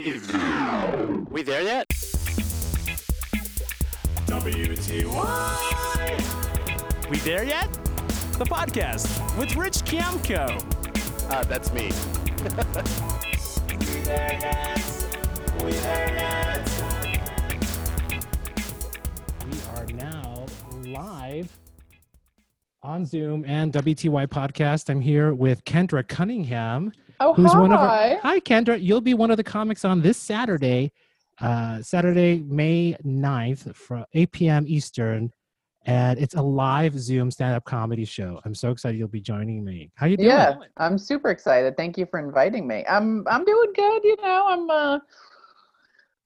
We there yet? WTY. We there yet? The podcast with Rich Kiamco. Uh, that's me. we there yet? We there yet? We are now live on Zoom and WTY podcast. I'm here with Kendra Cunningham. Oh, who's hi. one of our hi kendra you'll be one of the comics on this saturday uh saturday may 9th from 8 p.m eastern and it's a live zoom stand-up comedy show i'm so excited you'll be joining me how you doing yeah, I'm super excited. Thank you for inviting me. I'm I'm doing good. You know, I'm uh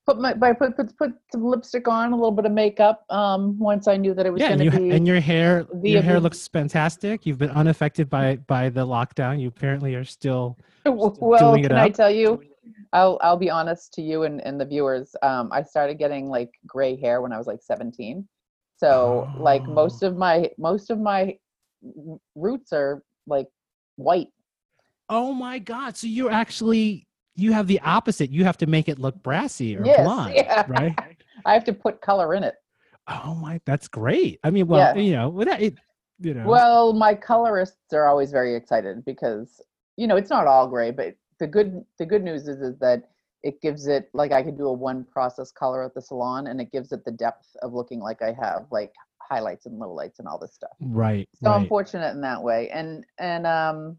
put my I put put put some lipstick on, a little bit of makeup. Um, once I knew that it was yeah going to be. and your hair the your hair looks fantastic you've been unaffected by by the lockdown you apparently are still well, doing it can I tell you? I'll I'll be honest to you and, and the viewers. Um, I started getting like gray hair when I was like 17. So like Oh. most of my most of my roots are like white. oh my god so you're actually you have the opposite you have to make it look brassy or Yes, blonde yeah. right I have to put color in it. Oh my, that's great. I mean, well, Yeah. you know, without it, you know. Well, my colorists are always very excited because you know it's not all gray, but the good the good news is is that it gives it like I could do a one process color at the salon, and it gives it the depth of looking like I have like highlights and lowlights and all this stuff. right, So I'm fortunate in that way, and and um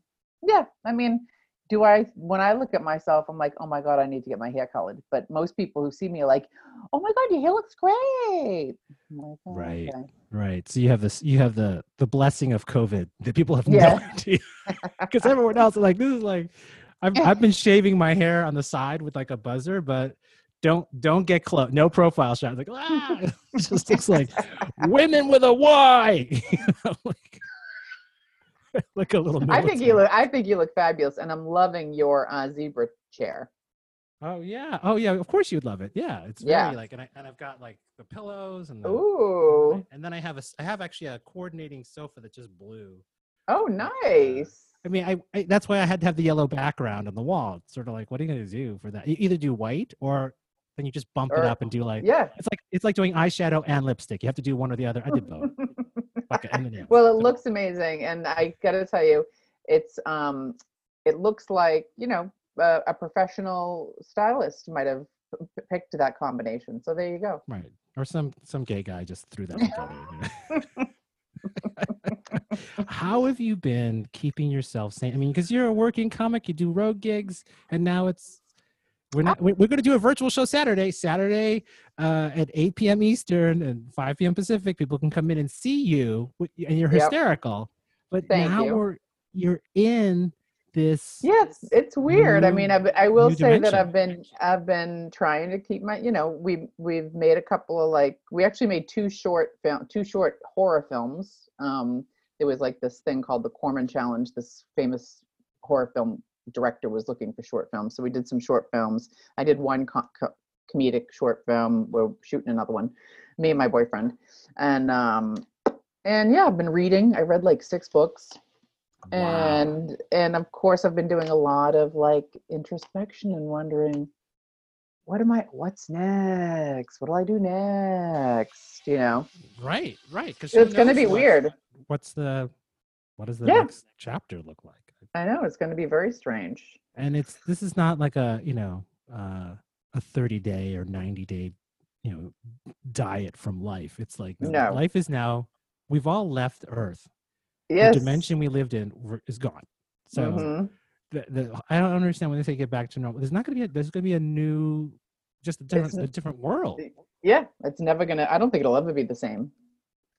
yeah, I mean. Do I when I look at myself, I'm like, oh my god, I need to get my hair colored. But most people who see me are like, oh my god, your hair looks great. Like, "Oh, Right. okay." right. So you have this, you have the the blessing of COVID that people have Yeah. no idea because everyone else is like, this is like, I've I've been shaving my hair on the side with like a buzzer, but don't don't get close. No profile shot. Like, ah, it just looks like women with a Y. Like, like a little. I think you look. I think you look fabulous, and I'm loving your uh, zebra chair. Oh yeah. Oh yeah. Of course you'd love it. Yeah. It's very Yeah. like, and I and I've got like the pillows and the, Ooh. and then I have a I have actually a coordinating sofa that's just blue. Oh, nice. I mean, I, I that's why I had to have the yellow background on the wall. It's sort of like, what are you gonna do for that? You either do white or then you just bump it up and do like Yeah. it's like it's like doing eyeshadow and lipstick. You have to do one or the other. I did both. Fuck it, and the well, it looks amazing, and I gotta tell you, it's um, it looks like you know a, a professional stylist might have p- picked that combination. So there you go. right. Or some some gay guy just threw that together. How have you been keeping yourself sane? I mean, because you're a working comic, you do road gigs, and now it's we're not we're, going to do a virtual show Saturday. Saturday uh, at 8 p.m. Eastern and 5 p.m. Pacific. People can come in and see you, and you're Yep. hysterical. But Thank now you. we're you're in this. Yeah, it's weird. I mean, I've, I will new say that. I've been I've been trying to keep my you know we we've made a couple of like we actually made two short film two short horror films. Um, there was like this thing called the Corman Challenge. This famous horror film director was looking for short films, so we did some short films. I did one co- co- comedic short film. We're shooting another one, me and my boyfriend, and um, and yeah, I've been reading. I read like six books Wow. and and of course i've been doing a lot of like introspection and wondering what am i what's next what'll i do next you know right, right. Because it's going to be weird What's the what does the Yeah. next chapter look like? I know it's going to be very strange. And it's this is not like a you know uh, a 30 day or 90 day you know diet from life. It's like no, No. life is now we've all left earth. Yes. the dimension we lived in is gone. So Mhm. the, the, i don't understand when they say get back to normal there's not going to be a, there's going to be a new just a different, a different world. yeah it's never going to i don't think it'll ever be the same.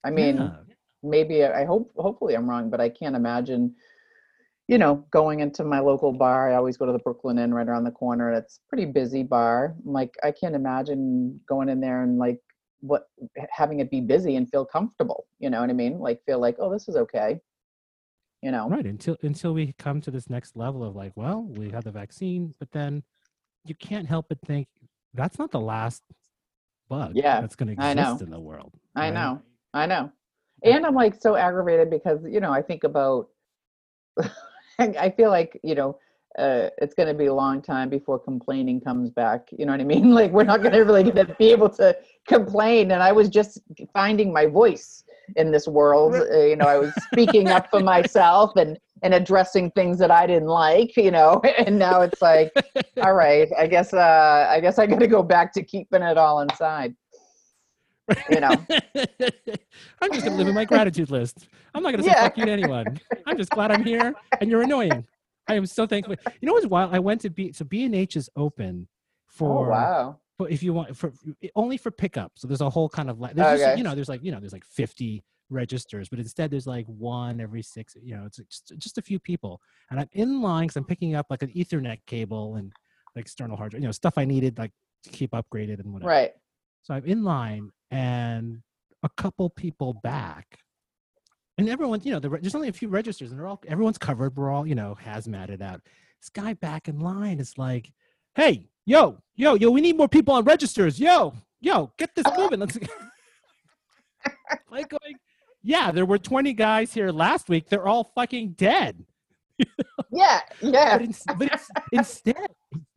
I mean Yeah. maybe I hope hopefully I'm wrong, but I can't imagine, you know, going into my local bar. I always go to the Brooklyn Inn right around the corner. It's a pretty busy bar. I'm like I can't imagine going in there and like what having it be busy and feel comfortable. You know what I mean? Like feel like oh this is okay. You know. right until until we come to this next level of like well we have the vaccine but then you can't help but think that's not the last bug Yeah, that's going to exist in the world I know. I know. And I'm like so aggravated because, you know, I think about I feel like, you know, uh, it's going to be a long time before complaining comes back. You know what I mean? Like we're not going to really gonna be able to complain. And I was just finding my voice in this world. Uh, you know, I was speaking up for myself and and addressing things that I didn't like. You know, and now it's like, all right, I guess uh, I guess I got to go back to keeping it all inside. You know, I'm just gonna live in my gratitude list. I'm not gonna say Yeah. fuck you to anyone. I'm just glad I'm here, and you're annoying. I am so thankful. You know what's wild? I went to B. So B and H is open oh for wow, but if you want for only for pickup so there's a whole kind of like there's just, you know there's like you know there's like 50 registers but instead there's like one every six you know it's just, just a few people and i'm in line because i'm picking up like an ethernet cable and like external hard drive you know stuff i needed like to keep upgraded and whatever right? so i'm in line and a couple people back. And everyone you know, there's only a few registers and they're all everyone's covered. We're all you know hazmated out. This guy back in line is like hey yo yo yo we need more people on registers. Yo yo get this moving. Let's like going yeah there were 20 guys here last week. They're all fucking dead. Yeah, yeah. but, ins- but it's, instead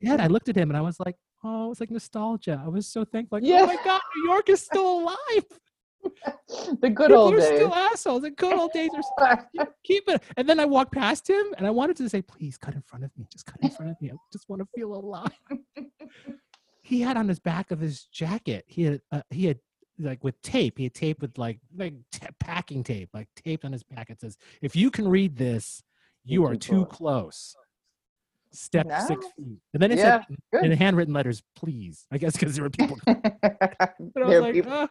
instead i looked at him and i was like oh it was like nostalgia i was so thankful like Yeah. oh my god new york is still alive The good People old are days. still assholes. The good old days are still keep it. And then I walked past him and I wanted to say, please cut in front of me. Just cut in front of me. I just want to feel alive. he had on his back of his jacket, he had uh, he had like with tape, he had tape with like like t- packing tape, like taped on his back. It says, if you can read this, you You're too too close. Step six feet. And then it Yeah, said good. in handwritten letters, please. I guess because there were people. But I was There like, people- "Ah."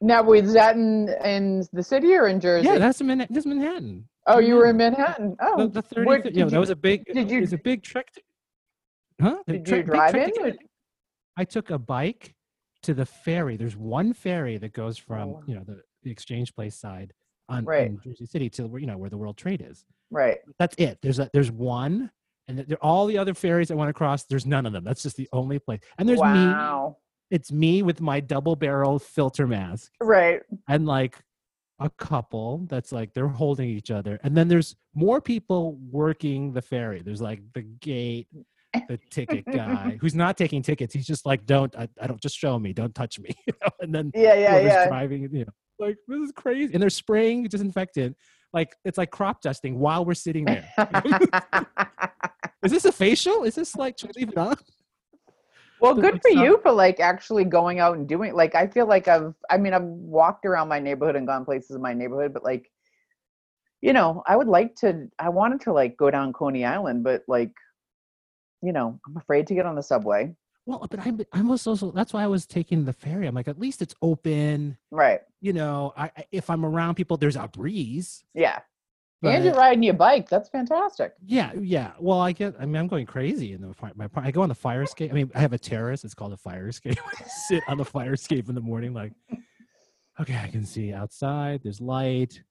now, was that in in the city or in Jersey? yeah, that's Man- that's Manhattan. oh, you were in Manhattan. Manhattan. Oh, the, the 30th, where- you know, did that was a big did you- it was a big trek to, huh Did tre- you drive in? or- i took a bike to the ferry there's one ferry that goes from wow. you know the, the exchange place side on Right. in jersey city to where you know where the world trade is Right. that's it there's a there's one and there all the other ferries that went across there's none of them that's just the only place and there's me it's me with my double barrel filter mask Right. and like a couple that's like they're holding each other and then there's more people working the ferry there's like the gate the ticket guy who's not taking tickets he's just like don't I, I don't just show me don't touch me you know? and then Yeah. Yeah. Yeah. driving you know like this is crazy and they're spraying disinfectant like it's like crop dusting while we're sitting there is this a facial is this like should I leave it on well, good for you for like actually going out and doing. Like, I feel like I've. I mean, I've walked around my neighborhood and gone places in my neighborhood, but like, you know, I would like to. I wanted to like go down Coney Island, but like, you know, I'm afraid to get on the subway. well but i'm i'm also that's why i was taking the ferry i'm like at least it's open Right. you know, I- if I'm around people, there's a breeze. Yeah. And you're riding your bike. That's fantastic. Yeah, yeah. Well, I get. I mean, I'm going crazy in the fi- my. I go on the fire escape. I mean, I have a terrace. It's called a fire escape. I sit on the fire escape in the morning, like, okay, I can see outside. There's light.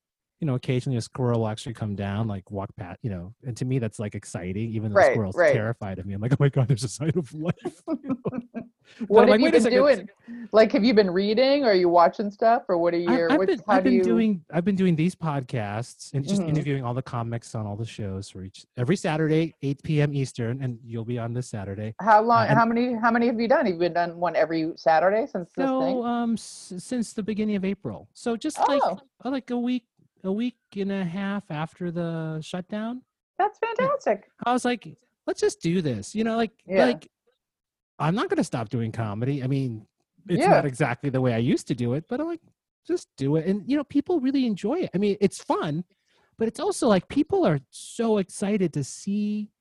You know, occasionally a squirrel will actually come down, like walk past. You know, and to me, that's like exciting. Even though the Right, squirrel's right. terrified of me, I'm like, oh my god, there's a sign of life. What have like, you been doing? Like, have you been reading? Or are you watching stuff? Or what are I- your? I've been, I've do been you? doing I've been doing these podcasts and just Mhm. interviewing all the comics on all the shows for each every Saturday, 8 p.m. Eastern, and you'll be on this Saturday. How long? and- how many? How many have you done? You've you been done one every Saturday since this So thing? um s- since the beginning of April. So just like Oh. uh, like a week a week and a half after the shutdown, That's fantastic. I was like, let's just do this. You know, like Yeah. like I'm not gonna stop doing comedy. I mean, it's Yeah. not exactly the way I used to do it, but I'm like, just do it. And you know, people really enjoy it. I mean, it's fun, but it's also like people are so excited to see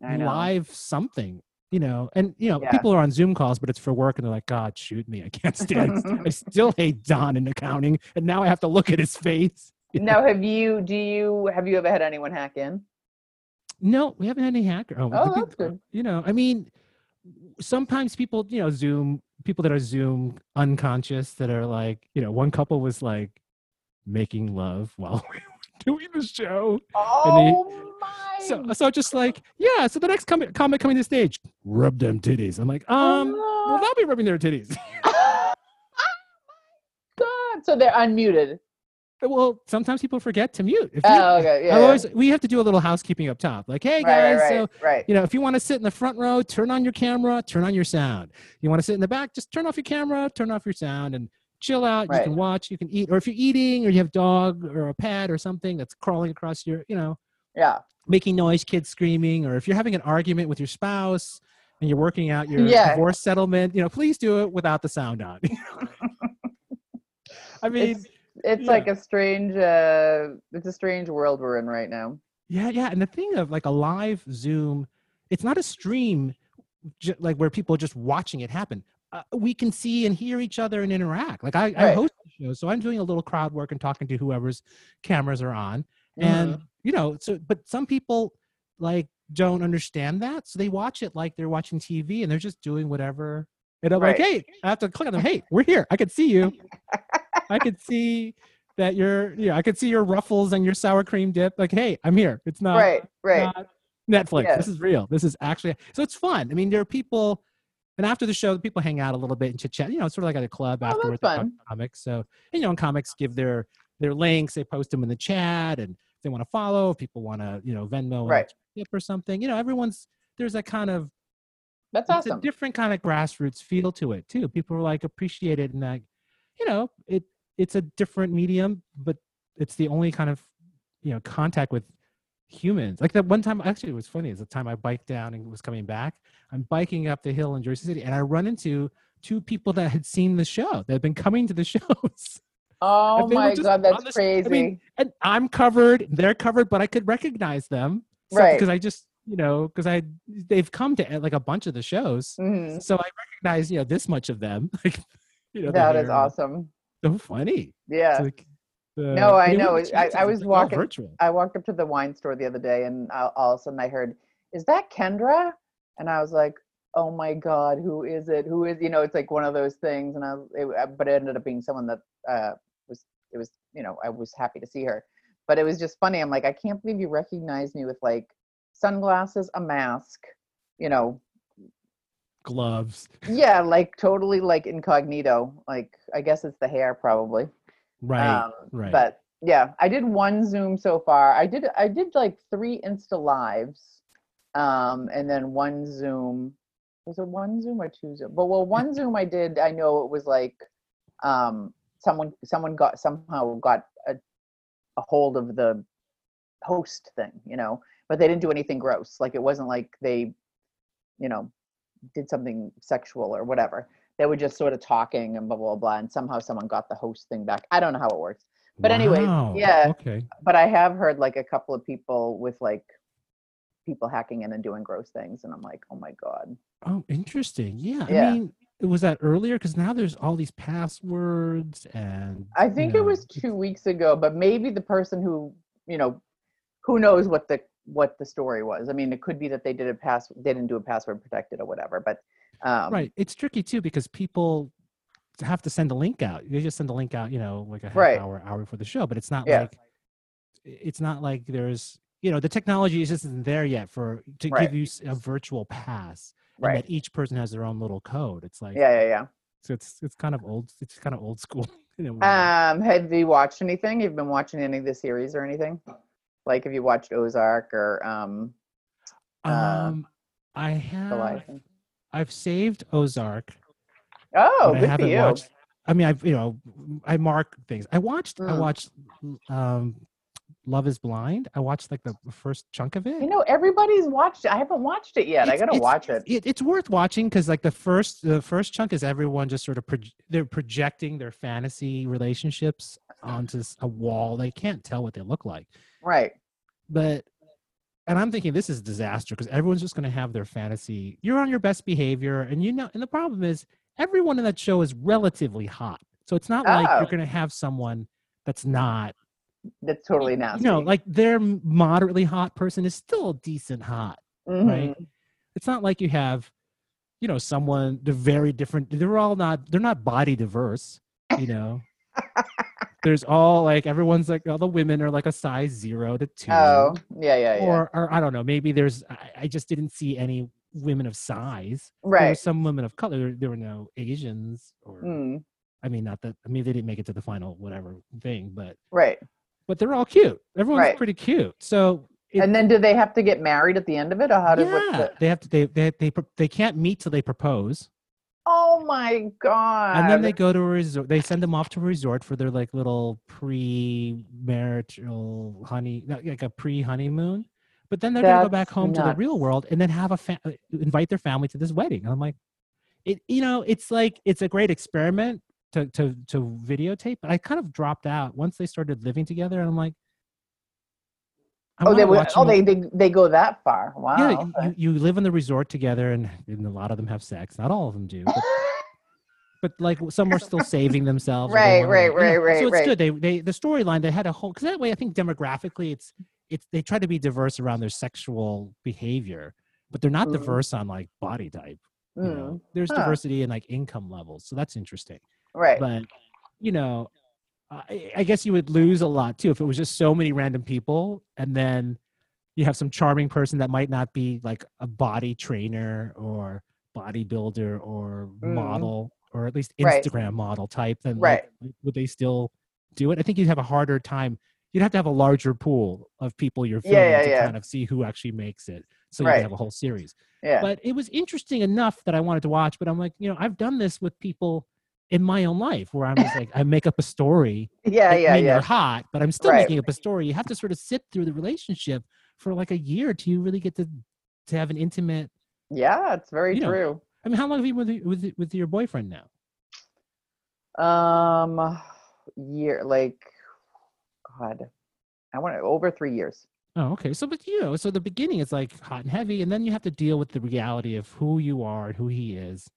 live something. You know, and you know, Yeah. people are on Zoom calls, but it's for work, and they're like, "God, shoot me! I can't stand. I still hate Don in accounting, and now I have to look at his face." Now, have you? Do you? Have you ever had anyone hack in? No, we haven't had any hacker. Oh, Oh, that's good. You know, I mean, sometimes people, you know, Zoom people that are Zoom unconscious that are like, you know, one couple was like making love while we were doing the show. Oh my! So, so just like, yeah. So the next comic, comic coming to stage, rub them titties. I'm like, um, well, they'll be rubbing their titties. oh my God! So they're unmuted. Well, sometimes people forget to mute. If oh, you- Oh, okay. Yeah. Yeah. always we have to do a little housekeeping up top. Like, hey guys, right, so right, right. you know, if you want to sit in the front row, turn on your camera, turn on your sound. You want to sit in the back, just turn off your camera, turn off your sound, and chill out. You can watch, you can eat, or if you're eating, or you have a dog or a pet or something that's crawling across your, you know, Yeah. making noise, kids screaming, or if you're having an argument with your spouse and you're working out your Yeah. divorce settlement, you know, please do it without the sound on. I mean, It's it's yeah. like a strange uh it's a strange world we're in right now. Yeah, yeah. And the thing of like a live Zoom, it's not a stream j- like where people are just watching it happen. Uh, we can see and hear each other and interact. Like I, I host the show, so I'm doing a little crowd work and talking to whoever's cameras are on. Mm-hmm. And you know, so but some people like don't understand that, so they watch it like they're watching TV and they're just doing whatever. And I'm like, hey, I have to click on them. Hey, we're here. I can see you. I could see that you're, yeah, I could see your ruffles and your sour cream dip. Like, hey, I'm here. It's not, right, right. not Netflix. Yeah. This is real. This is actually, so it's fun. I mean, there are people, and after the show, people hang out a little bit and chit chat. You know, it's sort of like at a club Oh, that's afterwards. fun. Comics. So, and, you know, and comics give their their links. They post them in the chat, and if they want to follow, if people want to, you know, Venmo and Right. tip or something. You know, everyone's there's a kind of That's it's awesome. a different kind of grassroots feel to it too. People are like appreciate it and like, you know, it it's a different medium, but it's the only kind of you know contact with humans. Like that one time, actually, it was funny. Is the time I biked down and was coming back. I'm biking up the hill in Jersey City, and I run into two people that had seen the show. That had been coming to the shows, oh my god, that's the crazy. I mean, and I'm covered. They're covered, but I could recognize them, Right. Because I just you know because I they've come to like a bunch of the shows. Mhm. So I recognize, you know, this much of them. Like, you know, That awesome. So funny. Yeah. It's like, the- No, I know. I- I was It's walking- virtual. I walked up to the wine store the other day and I, all of a sudden I heard, "Is that Kendra?" And I was like, "Oh my god, who is it? Who is?" You know, it's like one of those things. And I, it, uh, but it ended up being someone that uh, was. It was, you know, I was happy to see her, but it was just funny. I'm like, I can't believe you recognize me with like sunglasses, a mask, you know, Gloves. yeah, like totally like incognito. Like I guess it's the hair probably. Right. Um, right. But yeah, I did one Zoom so far. I did I did like three Insta lives, um, and then one Zoom. Was it one Zoom or two Zoom? But well, one Zoom I did. I know it was like um, someone someone got somehow got a, a hold of the host thing, you know. But they didn't do anything gross. Like it wasn't like they, you know, did something sexual or whatever. They were just sort of talking and blah blah blah, and somehow someone got the host thing back. I don't know how it works but Wow, yeah. Okay. but I have heard like a couple of people with like people hacking in and doing gross things, and I'm like, oh my god. Oh, interesting. Yeah. Yeah. I mean, was that earlier? Because now there's all these passwords and. I you think know, it was two weeks ago, but maybe the person who you know, who knows what the what the story was. I mean, it could be that they did a pass, they didn't do a password protected or whatever. But um, right. It's tricky too because people have to send a link out. They just send a link out, you know, like a half Right. hour, hour before the show. But it's not Yeah. like it's not like there's you know the technology just isn't there yet for to Right. give you a virtual pass. And that each person has their own little code. It's like yeah, yeah, yeah. so it's it's kind of old. It's kind of old school. Um, have you watched anything? You've been watching any of the series or anything? Like, have you watched Ozark or um, uh, um, I have. I've saved Ozark. Oh, but I for haven't you. watched. I mean, I've you know, I mark things. I watched. I Mm. watched. Um, Love Is Blind. I watched like the first chunk of it. You know, everybody's watched it. I haven't watched it yet. I gotta watch it. it, it's worth watching because like the first the first chunk is everyone just sort of proj- they're projecting their fantasy relationships onto a wall they can't tell what they look like Right. but and i'm thinking this is disaster because everyone's just going to have their fantasy you're on your best behavior and you know and the problem is everyone in that show is relatively hot so it's not like Oh. you're going to have someone that's not That's totally nasty. you know like their moderately hot person is still decent hot right? Mhm. It's not like you have, you know, someone they're very different. They're all not. They're not body diverse. You know, there's all like everyone's like all the women are like a size zero to two, Oh, yeah, yeah, yeah. or or I don't know. Maybe there's. I, I just didn't see any women of size. There were right. some women of color. There, were no Asians or Mm. I mean, not that I mean they didn't make it to the final whatever thing, but Right. but they're all cute. Everyone's Right. pretty cute. So it- and then do they have to get married at the end of it, or how does yeah, the- they have to they they they, they can't meet till they propose, Oh my god! and then they go to a resort. They send them off to a resort for their like little pre-marital honey, like a pre-honeymoon. But then they're gonna go back That's home to the real world and then have a fa- uh, invite their family to this wedding. And I'm like, it you know, it's like it's a great experiment to to to videotape, but I kind of dropped out once they started living together, and I'm like. I oh, they would, oh they, they they go that far. Wow. yeah, you, you live in the resort together, and, and a lot of them have sex. Not all of them do, but, but like some are still saving themselves. Right, right, like, right, right, So it's right. good. They they the storyline they had a whole because that way I think demographically it's it's they try to be diverse around their sexual behavior, but they're not Mhm. diverse on like body type. You Mm, know, there's Huh. diversity in like income levels, so that's interesting. right. But you know, I, I guess you would lose a lot too if it was just so many random people, and then you have some charming person that might not be like a body trainer or bodybuilder or Mm. model or at least Right. Instagram model type. Then like, Right. would they still do it? I think you'd have a harder time. You'd have to have a larger pool of people you're filming Yeah, yeah, to yeah. kind of see who actually makes it. So you Right. have a whole series yeah. but it was interesting enough that I wanted to watch. But I'm like, you know, I've done this with people in my own life where I'm just like, I make up a story. yeah, yeah, yeah. they're hot, but I'm still Right. making up a story. You have to sort of sit through the relationship for like a year till you really get to to have an intimate. Yeah, it's very you know, true. I mean, how long have you been with with with your boyfriend now? Um, year like, God, I want to over three years. Oh, okay. So, but you know, so the beginning is like hot and heavy, and then you have to deal with the reality of who you are and who he is,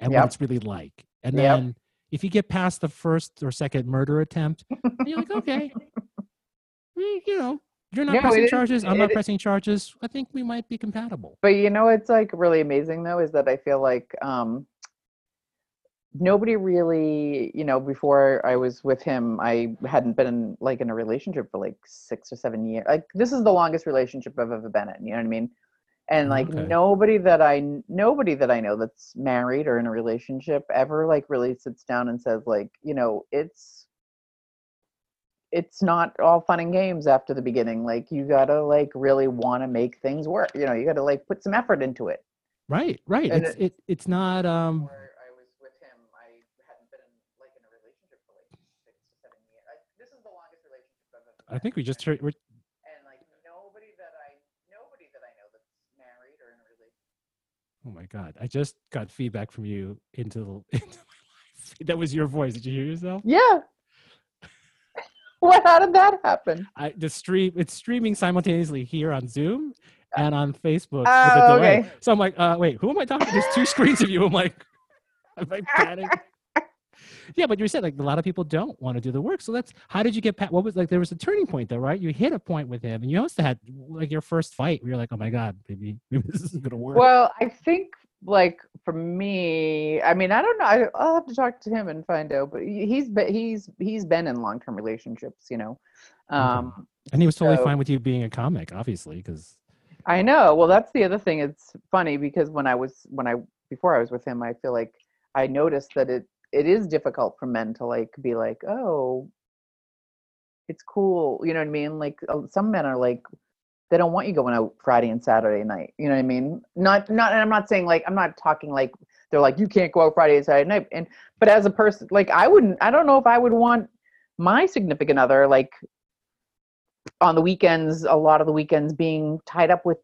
and what it's really like. And Yep. then if you get past the first or second murder attempt, you're like, okay, you know, you're not No, pressing is- charges. I'm not is- pressing charges. I think we might be compatible. But you know, it's like really amazing though, is that I feel like um, nobody really, you know, before I was with him, I hadn't been in, like in a relationship for like six or seven years. Like this is the longest relationship I've ever been in. You know what I mean? And like Okay. nobody that I nobody that I know that's married or in a relationship ever like really sits down and says like, you know, it's it's not all fun and games after the beginning. Like you gotta like really want to make things work. You know, you gotta like put some effort into it. Right, right. And It's it, it's not um I was with him, I hadn't been in like in a relationship for like six to seven years. I, this is the longest relationship I've ever. I think we just heard we're, And like nobody that I nobody that I know that's married or in a relationship. Oh my god! I just got feedback from you into the into my life. That was your voice. Did you hear yourself? Yeah. What? How did that happen? I the stream it's streaming simultaneously here on Zoom and on Facebook Oh, okay. So I'm like, uh, wait, who am I talking? to? There's two screens of you. I'm like, I'm like panic. Yeah, but you said like a lot of people don't want to do the work. So that's how did you get past? What was like? There was a turning point though, right? You hit a point with him, and you also had like your first fight. Where you're like, oh my god, maybe, maybe this isn't gonna work. Well, I think like for me, I mean, I don't know. I, I'll have to talk to him and find out. But he- he's been he's he's been in long term relationships, you know. Um, and he was totally so- fine with you being a comic, obviously, because I know. Well, that's the other thing. It's funny because when I was when I before I was with him, I feel like I noticed that it it is difficult for men to like be like, oh, it's cool. You know what I mean? Like uh, some men are like they don't want you going out Friday and Saturday night. You know what I mean? Not not and I'm not saying like I'm not talking like they're like you can't go out Friday and Saturday night. And but as a person like I wouldn't I don't know if I would want my significant other like on the weekends a lot of the weekends being tied up with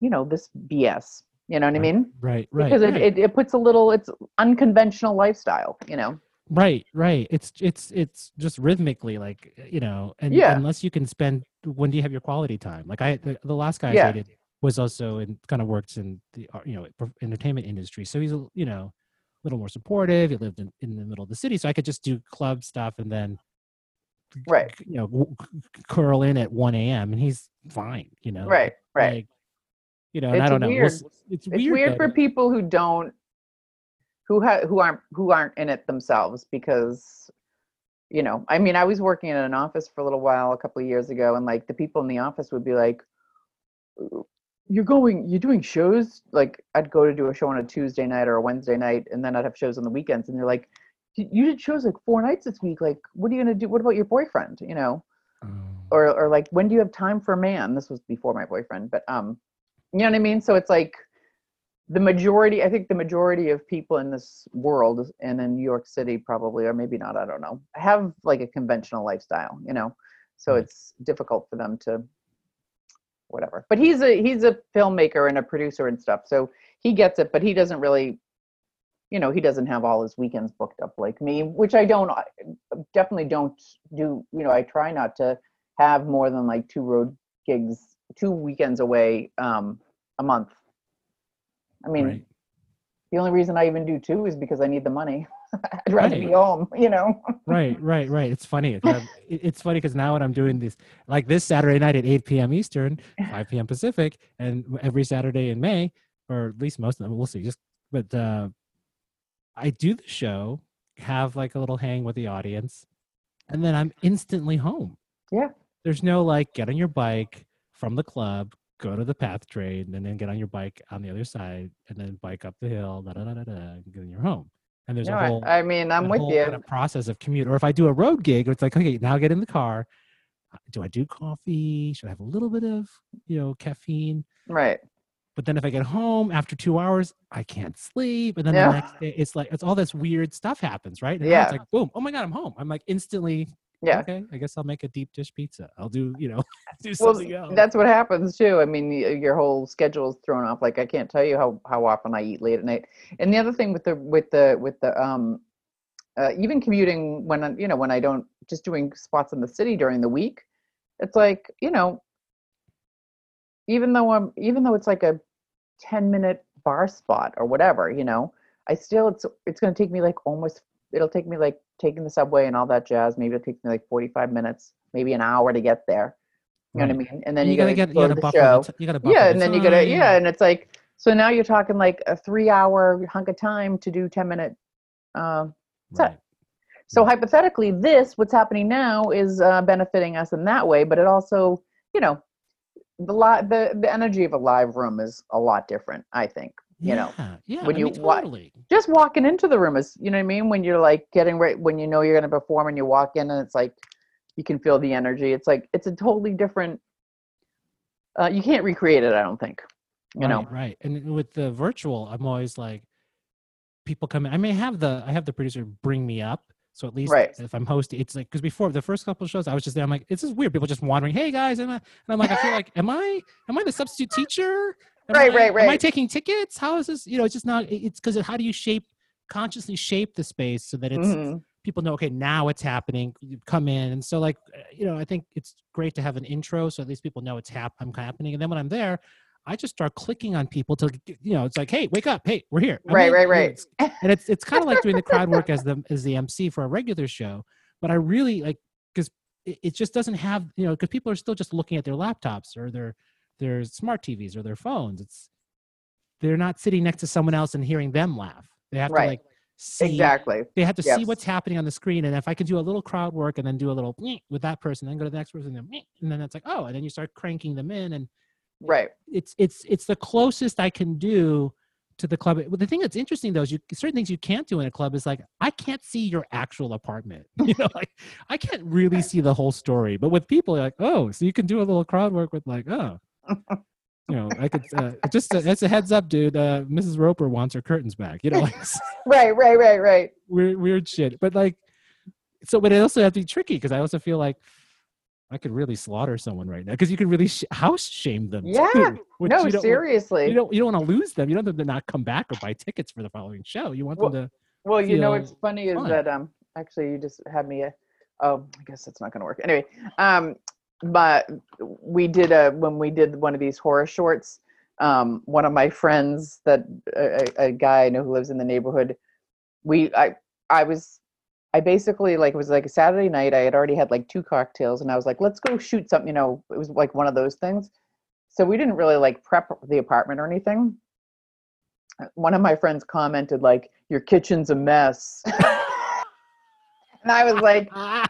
you know this BS. You know what I mean? right, right, Because right. it, it, it puts a little it's unconventional lifestyle, you know. Right, right. It's it's it's just rhythmically like you know, and Yeah. unless you can spend when do you have your quality time? Like I the, the last guy Yeah. I dated was also in kind of works in the uh, you know entertainment industry, so he's a you know a little more supportive. He lived in, in the middle of the city, so I could just do club stuff and then Right. you know curl in at one a.m. and he's fine. You know, Right, right. Like, you know, and I It's don't know. Weird. s- it's it's weird. weird, for people who don't who ha- who aren't who aren't in it themselves because you know i mean i was working in an office for a little while a couple of years ago and like the people in the office would be like you're going you're doing shows like i'd go to do a show on a tuesday night or a wednesday night and then i'd have shows on the weekends and they're like you did shows like four nights this week. Like, what are you gonna do? What about your boyfriend? You know, Um, or or like, when do you have time for a man? This was before my boyfriend, but um, you know what I mean. So it's like the majority. I think the majority of people in this world and in New York City probably, or maybe not. I don't know. Have like a conventional lifestyle. You know, so Right. it's difficult for them to whatever. But he's a he's a filmmaker and a producer and stuff. So he gets it, but he doesn't really you know, he doesn't have all his weekends booked up like me, which I don't I definitely don't do, you know, I try not to have more than like two road gigs, two weekends away um a month. I mean, right. the only reason I even do two is because I need the money. I'd rather be Right. home, you know. right, right, right. It's funny. It's, it's funny because now when I'm doing this, like this Saturday night at 8 p.m. Eastern, 5 p.m. Pacific, and every Saturday in May, or at least most of them, we'll see. Just, but uh, I do the show, have like a little hang with the audience, and then I'm instantly home. Yeah. There's no like get on your bike from the club, go to the PATH train and then get on your bike on the other side, and then bike up the hill, da da da da da, and then you're home. And there's No, a whole I, mean, I'm with you. kind of process of commute. Or if I do a road gig, it's like, okay, now get in the car. Uh, Do I do coffee? Should I have a little bit of, you know, caffeine? Right. But then if I get home after two hours, I can't sleep. And then Yeah. the next day, it's like, it's all this weird stuff happens, right? And Yeah. it's like, boom, oh my God, I'm home. I'm like instantly, Yeah. okay, I guess I'll make a deep dish pizza. I'll do, you know, do well something else. that's what happens too i mean your whole schedule is thrown off like i can't tell you how how often i eat late at night and the other thing with the with the with the um uh, even commuting when I, you know when i don't just doing spots in the city during the week it's like you know even though i'm even though it's like a 10 minute bar spot or whatever you know i still it's it's going to take me like almost it'll take me like taking the subway and all that jazz maybe it'll take me like 45 minutes maybe an hour to get there you know what I mean? And then And you, gotta, get, you gotta show. t- you gotta yeah, and then you gotta time. yeah, and it's like so now you're talking like a three hour hunk of time to do ten minute. Uh, so- Right. so hypothetically, this what's happening now is uh, benefiting us in that way, but it also you know the li- the the energy of a live room is a lot different. I think you know Yeah, yeah, when I you mean, wa- just walking into the room is you know what I mean when you're like getting right when you know you're going to perform and you walk in and it's like you can feel the energy. It's like it's a totally different. Uh, you can't recreate it. I don't think. You know. right, right and with the virtual i'm always like people come in i may have the i have the producer bring me up so at least Right. if i'm hosting it's like because before the first couple of shows i was just there i'm like this is weird people just wandering hey guys I? and i'm like i feel like am i am i the substitute teacher Am Right, I- right, am i taking tickets? How is this you know it's just not it's because how do you shape consciously shape the space so that it's Mhm. people know okay now it's happening you come in. And so like uh, you know i think it's great to have an intro so at least people know it's hap- I'm happening. And then when i'm there i just start clicking on people to you know it's like hey wake up. Hey we're here. I'm Right, in," right, right. and it's it's kind of like doing the crowd work as the as the mc for a regular show but i really like because it, it just doesn't have you know because people are still just looking at their laptops or their their smart tvs or their phones. It's they're not sitting next to someone else and hearing them laugh. They have Right. to like see Exactly. they have to see what's happening on the screen and if i can do a little crowd work and then do a little with that person then go to the next person and, "Meh," and then it's like oh and then you start cranking them in and Right. it's it's it's the closest i can do to the club. But the thing that's interesting though is you certain things you can't do in a club is like i can't see your actual apartment. You know like i can't really see the whole story. But with people you're like oh so you can do a little crowd work with like oh you know i could uh, just a, it's a heads up dude uh, mrs roper wants her curtains back you know like Right. Right. Right. Right. weird weird shit. But like, so but it also has to be tricky because I also feel like I could really slaughter someone right now because you could really sh- house shame them. Yeah. too, No, you seriously. You don't you don't want to lose them. You don't want them to not come back or buy tickets for the following show. You want Well, them to. well, you know what's funny is that um actually you just had me. Uh, oh, I guess it's not going to work. Anyway, um, but we did a when we did one of these horror shorts. Um, one of my friends that a, a guy I know who lives in the neighborhood. We I I was I basically like it was like a Saturday night. I had already had like two cocktails, and I was like, let's go shoot something. You know, it was like one of those things. So we didn't really like prep the apartment or anything. One of my friends commented like, "Your kitchen's a mess," and I was like,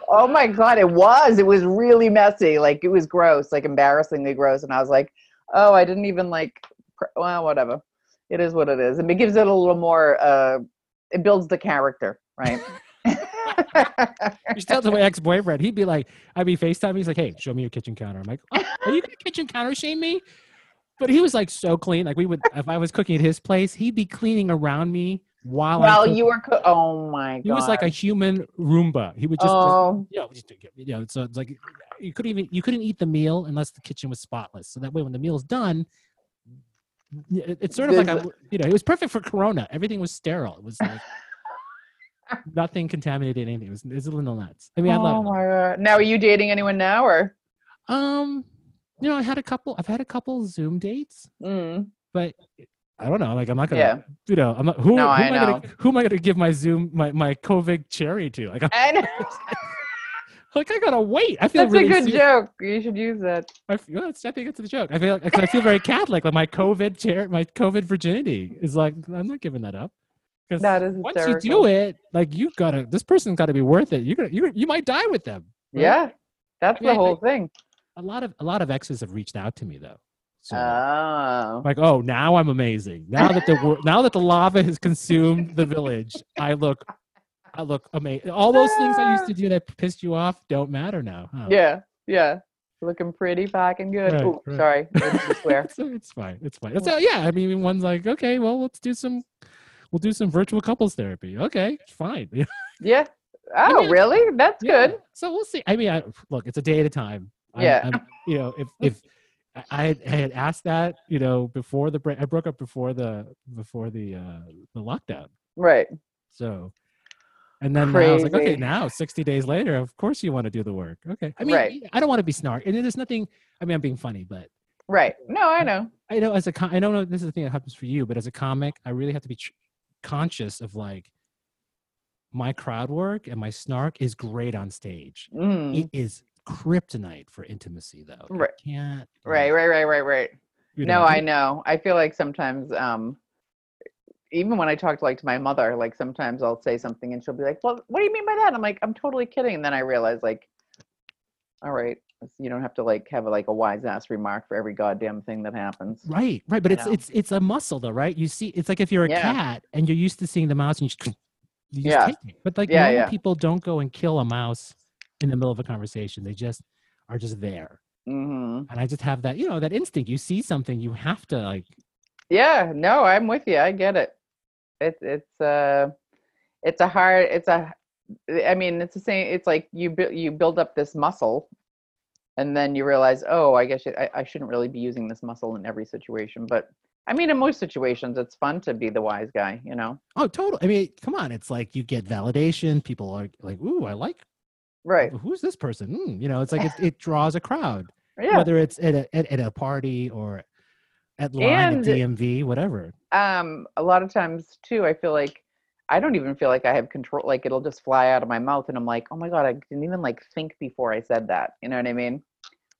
"Oh my god, it was! It was really messy. Like it was gross, like embarrassingly gross." And I was like, "Oh, I didn't even like. Well, whatever. It is what it is. And it gives it a little more. uh It builds the character, right?" You should tell to my ex-boyfriend. He'd be like, I'd be FaceTime. He's like, "Hey, show me your kitchen counter." I'm like, oh, "Are you gonna kitchen counter shame me?" But he was like so clean. Like we would, if I was cooking at his place, he'd be cleaning around me while. well, you were. Co- oh my god. He was like a human Roomba. He would just, Oh. you know, just, you know, so it's like you couldn't even you couldn't eat the meal unless the kitchen was spotless. So that way, when the meal's done, it- it's sort of like a, you know, it was perfect for Corona. Everything was sterile. It was like nothing contaminated. Anything. It was, it was a little nuts. I mean, I oh love. my god. Now, are you dating anyone now, or? Um, you know, I had a couple. I've had a couple Zoom dates, Mm. but I don't know. Like, I'm not gonna. Yeah. You know, I'm not. Who, No, who I am I gonna? Who am I gonna give my Zoom my my COVID cherry to? Like, I'm, know. like I gotta wait. I feel That's really a good se- joke. You should use that. I feel, that's, I think it's the joke. I feel like I feel very Catholic. Like my COVID chair, my COVID virginity is like I'm not giving that up. That is once you do it, like you gotta. This person's got to be worth it. You got you you might die with them. right? Yeah, that's I mean, the whole thing. A lot of a lot of exes have reached out to me though. So Oh. like, oh, now I'm amazing. Now that the now that the lava has consumed the village, I look. I look amazing. All those things I used to do that pissed you off don't matter now. Huh? Yeah, yeah. Looking pretty fucking good. Right, Ooh, right. sorry. I swear. it's, it's fine. It's fine. Yeah, I mean, one's like, okay, well, let's do some, we'll do some virtual couples therapy. Okay, fine. Yeah, Yeah. Oh, mean, really? That's good. So we'll see. I mean, I, look, it's a day at a time. I- Yeah. I'm- you know, if if I- I had, I had asked that, you know, before the break, I broke up before the before the uh the lockdown. Right. So, and then I was like, okay, now sixty days later, of course you want to do the work. Okay, I mean, Right. I don't want to be snark, and there's nothing. I mean, I'm being funny, but Right. No, I know. I know as a com- I don't know if this is the thing that happens for you, but as a comic, I really have to be tr- conscious of like my crowd work and my snark is great on stage. Mm. It is kryptonite for intimacy, though. You Right. can't. Right, right, right, right, right. you No, I know. I feel like sometimes, um, even when I talk to like to my mother, like sometimes I'll say something and she'll be like, "Well, what do you mean by that?" I'm like, "I'm totally kidding." And then I realize, like, all right, you don't have to like have like a wise ass remark for every goddamn thing that happens. Right, right, but it's know? it's it's a muscle, though, right? You see, it's like if you're a Yeah. cat and you're used to seeing the mouse, and you just, you just Yeah. But like Yeah, normal yeah. people don't go and kill a mouse in the middle of a conversation. They just are just there. hmm And I just have that, you know, that instinct. You see something, you have to like Yeah, no, I'm with you. I get it. It's it's uh it's a hard it's a I mean, it's the same it's like you build you build up this muscle and then you realize, "Oh, I guess I, I shouldn't really be using this muscle in every situation." But I mean, in most situations it's fun to be the wise guy, you know. Oh, totally. I mean, come on. It's like you get validation. People are like, "Ooh, I like. Right. Who's this person?" Mm, you know, it's like it, it draws a crowd, Yeah. whether it's at a at, at a party or at line And- at DMV, whatever. um a lot of times too i feel like i don't even feel like i have control like it'll just fly out of my mouth and i'm like oh my god i didn't even like think before i said that you know what i mean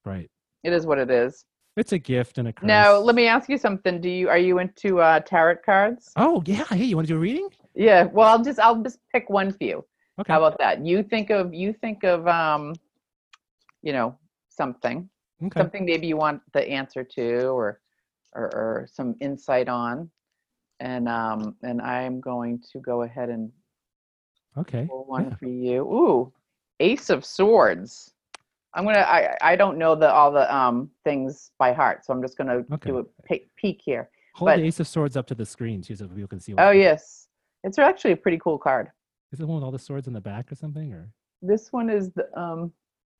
Right. it is what it is It's a gift and a curse. now let me ask you something do you are you into uh tarot cards Oh yeah. Hey, you want to do a reading? yeah well i'll just i'll just pick one for you Okay. how about that you think of you think of um you know something okay. something maybe you want the answer to or or, or some insight on and um and i'm going to go ahead and Okay. pull one yeah. for you ooh ace of swords i'm gonna i i don't know the all the um things by heart so i'm just gonna Okay. do a pe- peek here Hold but- the Ace of Swords up to the screen too, so people can see. what oh yes it's actually a pretty cool card Is it one with all the swords in the back or something? Or this one is the um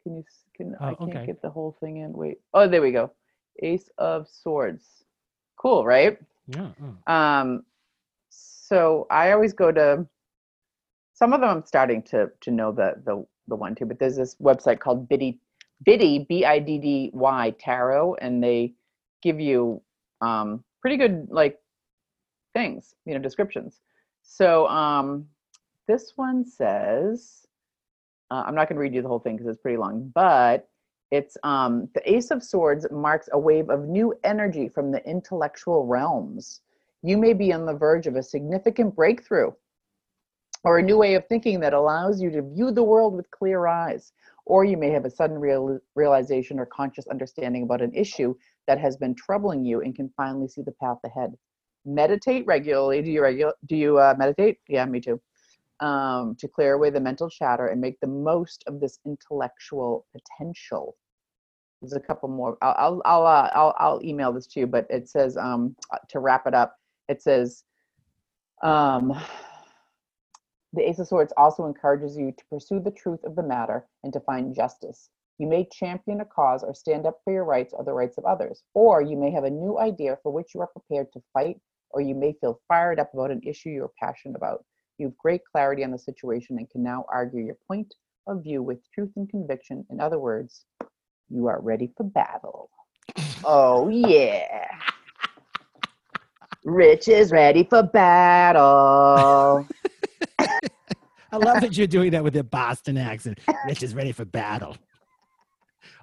can you can i Oh, can't okay. get the whole thing in wait oh there we go ace of swords cool right yeah. Oh. Um, so I always go to some of them. I'm starting to to know the the the one too, but there's this website called Biddy Biddy B I D D Y Tarot, and they give you um pretty good like things, you know, descriptions. So um, this one says, uh, I'm not going to read you the whole thing because it's pretty long, but it's um, the Ace of Swords marks a wave of new energy from the intellectual realms. You may be on the verge of a significant breakthrough or a new way of thinking that allows you to view the world with clear eyes. Or you may have a sudden real, realization or conscious understanding about an issue that has been troubling you and can finally see the path ahead. Meditate regularly. Do you regular? Do you uh, meditate? Yeah, me too. Um, to clear away the mental chatter and make the most of this intellectual potential. There's a couple more. I'll I'll I'll, uh, I'll, I'll email this to you, but it says um, uh, to wrap it up. It says um, the Ace of Swords also encourages you to pursue the truth of the matter and to find justice. You may champion a cause or stand up for your rights or the rights of others, or you may have a new idea for which you are prepared to fight, or you may feel fired up about an issue you're passionate about. You have great clarity on the situation and can now argue your point of view with truth and conviction. In other words, you are ready for battle. Oh, yeah. Rich is ready for battle. I love that you're doing that with the Boston accent. Rich is ready for battle.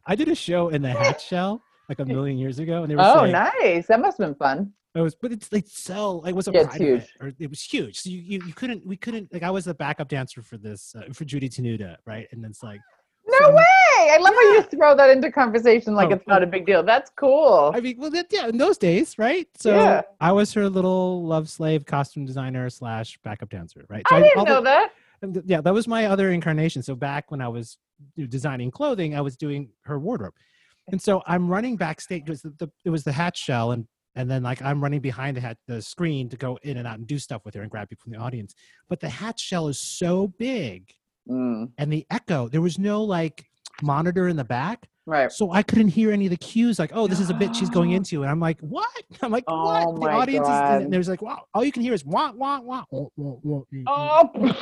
I did a show in the Hatch Shell like a million years ago, and they were oh, saying, nice. That must have been fun. It was, but it's like so. Like, it was a Yeah, it's pride event, huge. or it was huge. So you, you, you couldn't, we couldn't. Like, I was the backup dancer for this uh, for Judy Tenuta, right? And then it's like, No So- way! I love how you throw that into conversation like Oh, it's not a big deal. That's cool. I mean, well, that, yeah, in those days, right? So Yeah. I was her little love slave, costume designer slash backup dancer, right? So I didn't all the- know that. yeah, that was my other incarnation. So back when I was designing clothing, I was doing her wardrobe, and so I'm running backstage. It was the, the it was the hatch shell, and and then like I'm running behind the hat the screen to go in and out and do stuff with her and grab people from the audience. But the hatch shell is so big, Mm, and the echo there was no like monitor in the back, right. so I couldn't hear any of the cues. Like, oh, this is a bit she's going into, and I'm like, what? I'm like, Oh what? The audience is, God. and there's like, wow, all you can hear is wah wah wah. wah, wah, wah, mm. Oh,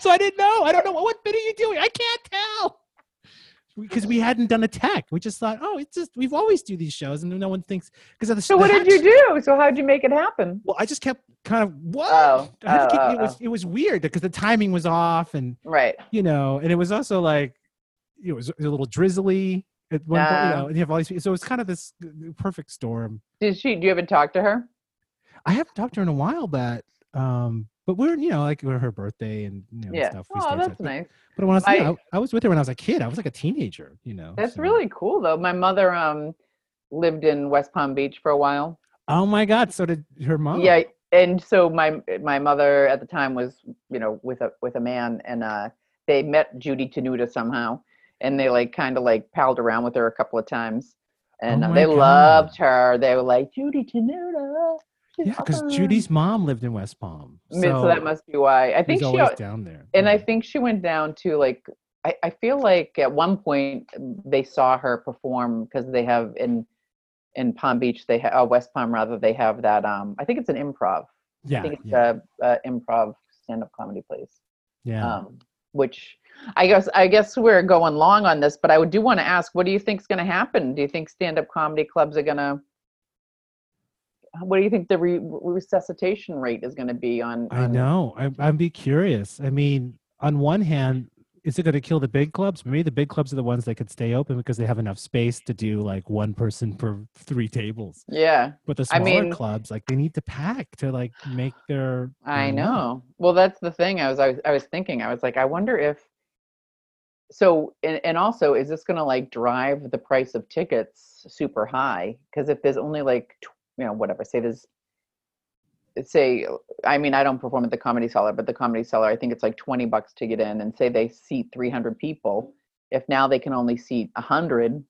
So I didn't know. I don't know what, what bit are you doing? I can't tell. Because we hadn't done a tech. We just thought, oh, it's just we've always do these shows, and no one thinks because of the so what did you do? So how did you make it happen? Well, I just kept kind of what? Oh, I had to keep, oh, it was oh. it was weird because the timing was off, and Right. you know, and it was also like it was a little drizzly at one point, you know, and you have all these. So it's kind of this perfect storm. Did she? Do you ever talk to her? I haven't talked to her in a while, but um, but we're you know like her birthday and you know Yeah. stuff. we Oh, stay in touch. that's But- nice. But when I was, I- I, I was with her when I was a kid. I was like a teenager, you know. That's so- really cool, though. My mother um lived in West Palm Beach for a while. Oh my God! So did her mom. Yeah, and so my my mother at the time was you know with a with a man, and uh they met Judy Tenuta somehow, and they like kind of like palled around with her a couple of times, and Oh uh, they God. loved her. They were like Judy Tenuta. She's Yeah, because awesome." Judy's mom lived in West Palm. Mean, so that must be why. I think was she always al- down there. and I think she went down to like I, I feel like at one point they saw her perform because they have in in Palm Beach they have uh, West Palm rather they have that um I think it's an improv yeah I think it's yeah, a, a improv stand up comedy place yeah. um which I guess I guess we're going long on this but I would do want to ask what do you think's going to happen do you think stand up comedy clubs are going to what do you think the re- resuscitation rate is going to be on, I know. I, I'd be curious. I mean, on one hand, is it going to kill the big clubs? Maybe the big clubs are the ones that could stay open because they have enough space to do like one person per three tables. yeah But the I smaller mean- clubs, like they need to pack to like make their. I money. know. Well, that's the thing. I was, I was, I was thinking. I was like, I wonder if. So, and, and also, is this going to like drive the price of tickets super high? Because if there's only like, you know, whatever, say there's, say, I mean, I don't perform at the Comedy Cellar, but the Comedy Cellar, I think it's like twenty bucks to get in, and say they seat three hundred people. If now they can only seat a hundred,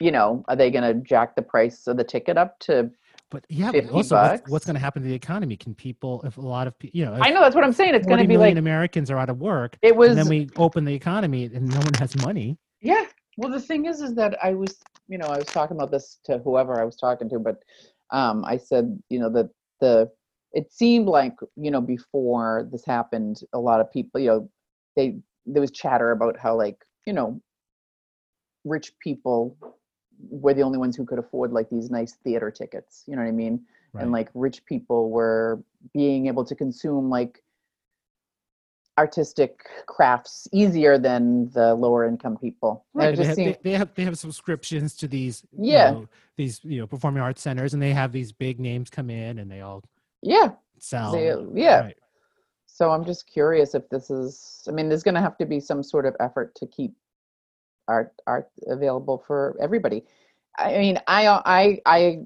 you know, are they going to jack the price of the ticket up to But yeah, but also what's, what's going to happen to the economy? Can people, if a lot of people, you know, I know that's what I'm saying. It's going to be like Americans are out of work, it was. and then we open the economy and no one has money. Yeah. Well, the thing is, is that I was, you know, I was talking about this to whoever I was talking to, but um, I said, you know, that the, it seemed like, you know, before this happened, a lot of people, you know, they, there was chatter about how, like, you know, rich people were the only ones who could afford like these nice theater tickets. You know what I mean? Right. And like rich people were being able to consume like artistic crafts easier than the lower income people. Right, they, have, seemed- they, they have they have subscriptions to these you Yeah. know, these you know performing arts centers and they have these big names come in and they all yeah. sell They- yeah. Right. So I'm just curious if this is. I mean, there's going to have to be some sort of effort to keep art art available for everybody. I mean, I I I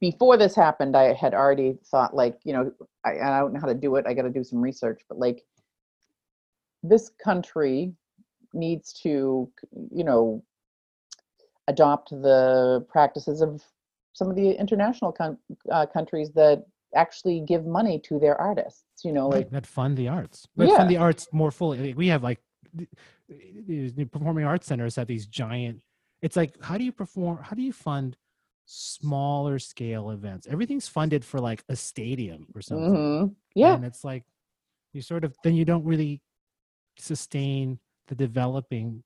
before this happened, I had already thought like you know I, I don't know how to do it. I got to do some research, but like this country needs to, you know, adopt the practices of some of the international con- uh, countries that actually give money to their artists. You know, like Right, that fund the arts. That Yeah. fund the arts more fully. We have like these performing arts centers have these giant. It's like how do you perform? How do you fund smaller scale events? Everything's funded for like a stadium or something. mhm, yeah, and it's like you sort of then you don't really sustain the developing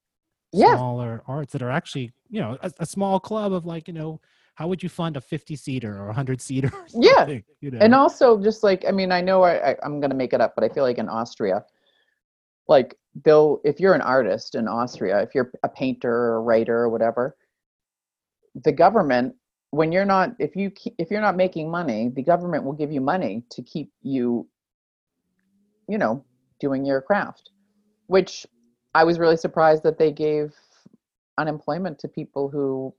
yeah, smaller arts that are actually you know a, a small club of like you know how would you fund a 50 seater or a 100 seater or Yeah, you know? And also just like I mean, I know I, I I'm gonna make it up, but I feel like in Austria, like they'll if you're an artist in Austria, if you're a painter or a writer or whatever, the government when you're not if you if you're not making money, the government will give you money to keep you, you know, doing your craft, which I was really surprised that they gave unemployment to people who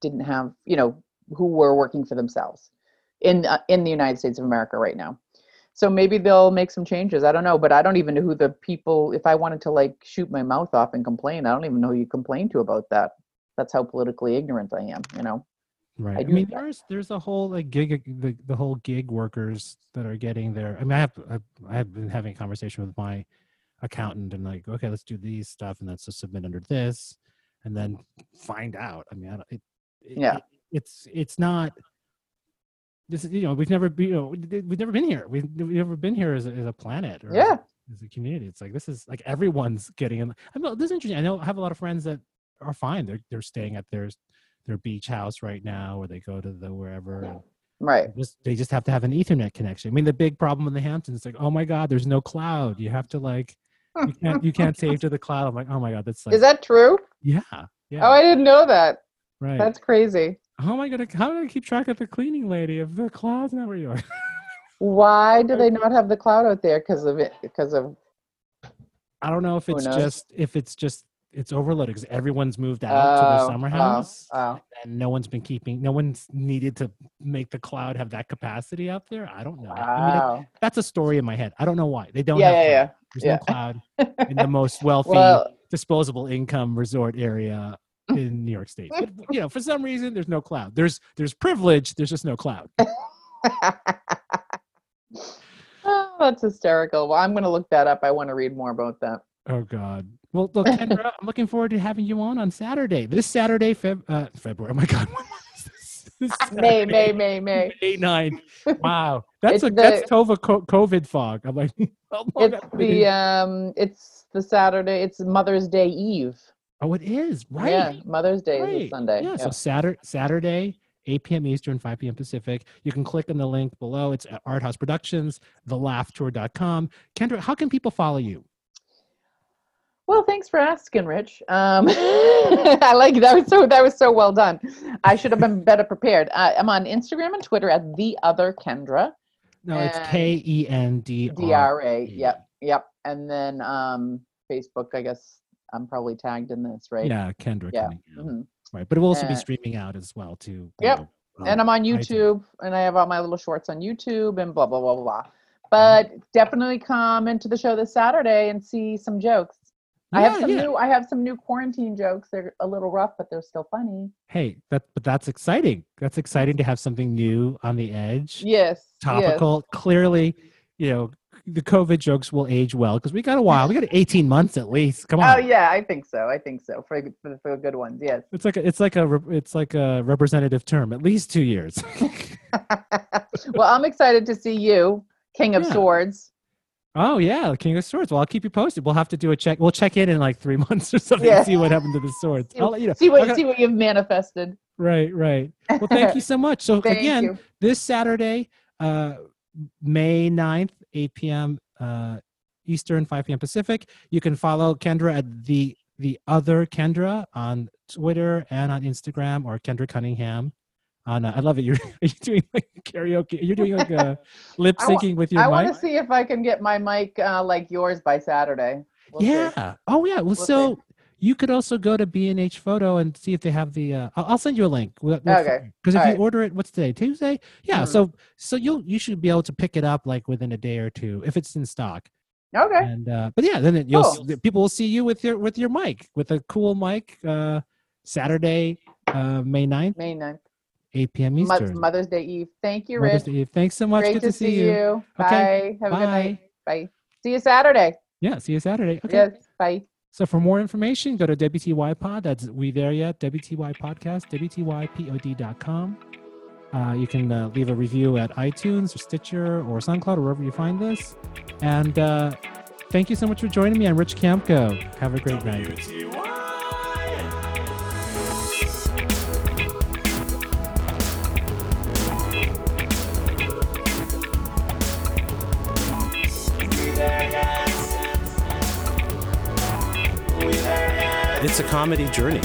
didn't have you know who were working for themselves in uh, in the United States of America right now. So maybe they'll make some changes. I don't know, but I don't even know who the people. If I wanted to like shoot my mouth off and complain, I don't even know who you complain to about that. That's how politically ignorant I am. You know. Right. I I, mean, that. there's there's a whole like gig the, the whole gig workers that are getting there. I mean, I have I, I have been having a conversation with my accountant and like, okay, let's do these stuff and let's just submit under this, and then find out. I mean, I don't, it, it- Yeah. it- it's it's not. This is you know we've never been you know we- we've never been here we've, we've never been here as a, as a planet or as a- Yeah. as a community it's like this is like everyone's getting in I mean, this is interesting I know I have a lot of friends that are fine they're they're staying at their their beach house right now or they go to the wherever and Right. just they just have to have an ethernet connection i mean the big problem in the hamptons is like oh my god there's no cloud you have to like you can't you can't save to the cloud i'm like oh my god that's like Is that true? yeah yeah Oh, I didn't know that. right That's crazy. Oh how am i gonna how am i gonna keep track of the cleaning lady if the cloud's not where you are Why do they not have the cloud out there? Because of it? Because of i don't know if it's just if it's just it's overloaded because everyone's moved out to their Oh, summer oh, house Oh, and no one's been keeping no one's needed to make the cloud have that capacity out there i don't know I mean, wow. that's a story in my head i don't know why they don't Yeah, have yeah, cloud. there's yeah. no cloud in the most wealthy Well, disposable income resort area in new york state but you know for some reason there's no cloud there's there's privilege there's just no cloud oh, that's hysterical. Well, I'm going to look that up. I want to read more about that. oh god well look kendra i'm looking forward to having you on on saturday this saturday Feb- uh, february oh my god when is this? This May, May, May, May. May 9th. Wow, that's It's a the- that's Tova COVID fog. I'm like, long It's have we been- the um. It's the Saturday. It's Mother's Day Eve. oh, it is right. Yeah, Mother's Day is Right. a Sunday. Yeah, Yeah. so Saturday, Saturday, 8 p.m. Eastern, 5 p.m. Pacific. You can click on the link below. It's at Art House Productions, thelaughtour.com. Kendra, how can people follow you? Well, thanks for asking, Rich. Um, I like that was so that was so well done. I should have been better prepared. Uh, I'm on Instagram and Twitter at the other Kendra. No, it's And- K E N D D R. A. Yep, yep. And then um, Facebook. I guess I'm probably tagged in this, right? Yeah, Kendra Yeah. Mhm. Right, but it will also be Uh, streaming out as well too. Yep. know, and um, I'm on. YouTube, and I have all my little shorts on YouTube, and blah blah blah blah blah. Mm-hmm. But definitely come into the show this Saturday and see some jokes. I have some yeah. new. I have some new quarantine jokes. They're a little rough, but they're still funny. Hey, that but that's exciting. That's exciting to have something new on the edge. Yes. yes. topical. Clearly, you know, the COVID jokes will age well because we got a while. We got 18 months at least. Come oh, on. Oh yeah, I think so. I think so for for, for good ones. Yes. It's like a, it's like a it's like a representative term. At least two years. well, I'm excited to see you, King of Yeah. Swords. Oh yeah, the King of Swords. Well, I'll keep you posted. We'll have to do a check. We'll check in in like three months or something Yeah. and see what happened to the swords. See- you know. See what Okay. see what you've manifested. Right, right. Well, thank you so much. So again, you. this Saturday, uh, May 9th, 8 p.m. Uh, Eastern, 5 p.m. Pacific. You can follow Kendra at the the other Kendra on Twitter and on Instagram or Kendra Cunningham. On uh, I love it. You're you doing like karaoke? You're doing like a lip I syncing with your I want to see if I can get my mic uh, like yours by Saturday. We'll see. yeah. Oh yeah. Well, see. so you could also go to B and H Photo and see if they have the. Uh, I'll, I'll send you a link. Because Okay. if All you right. order it, what's today? Tuesday. Yeah. Mhm. So so you'll you should be able to pick it up like within a day or two if it's in stock. Okay. And uh, but yeah, then it, you'll Cool. people will see you with your with your mic with a cool mic. Uh, Saturday, uh, May 9th, May 9th. 8 p.m. Mo- Eastern. Mother's Day Eve. Thank you, Mother's Rich. Day Eve. Thanks so much. Great Good to, see you. Okay, Bye. Have a good night. Bye. Bye. See you Saturday. Yeah, see you Saturday. Okay. Yes. Bye. So for more information, go to WTY Pod. That's We There Yet, WTY Podcast, WTYPOD.com. Uh, you can uh, leave a review at iTunes or Stitcher or SoundCloud or wherever you find this. And uh, thank you so much for joining me. I'm Rich Kiamco. Have a great night. It's a comedy journey.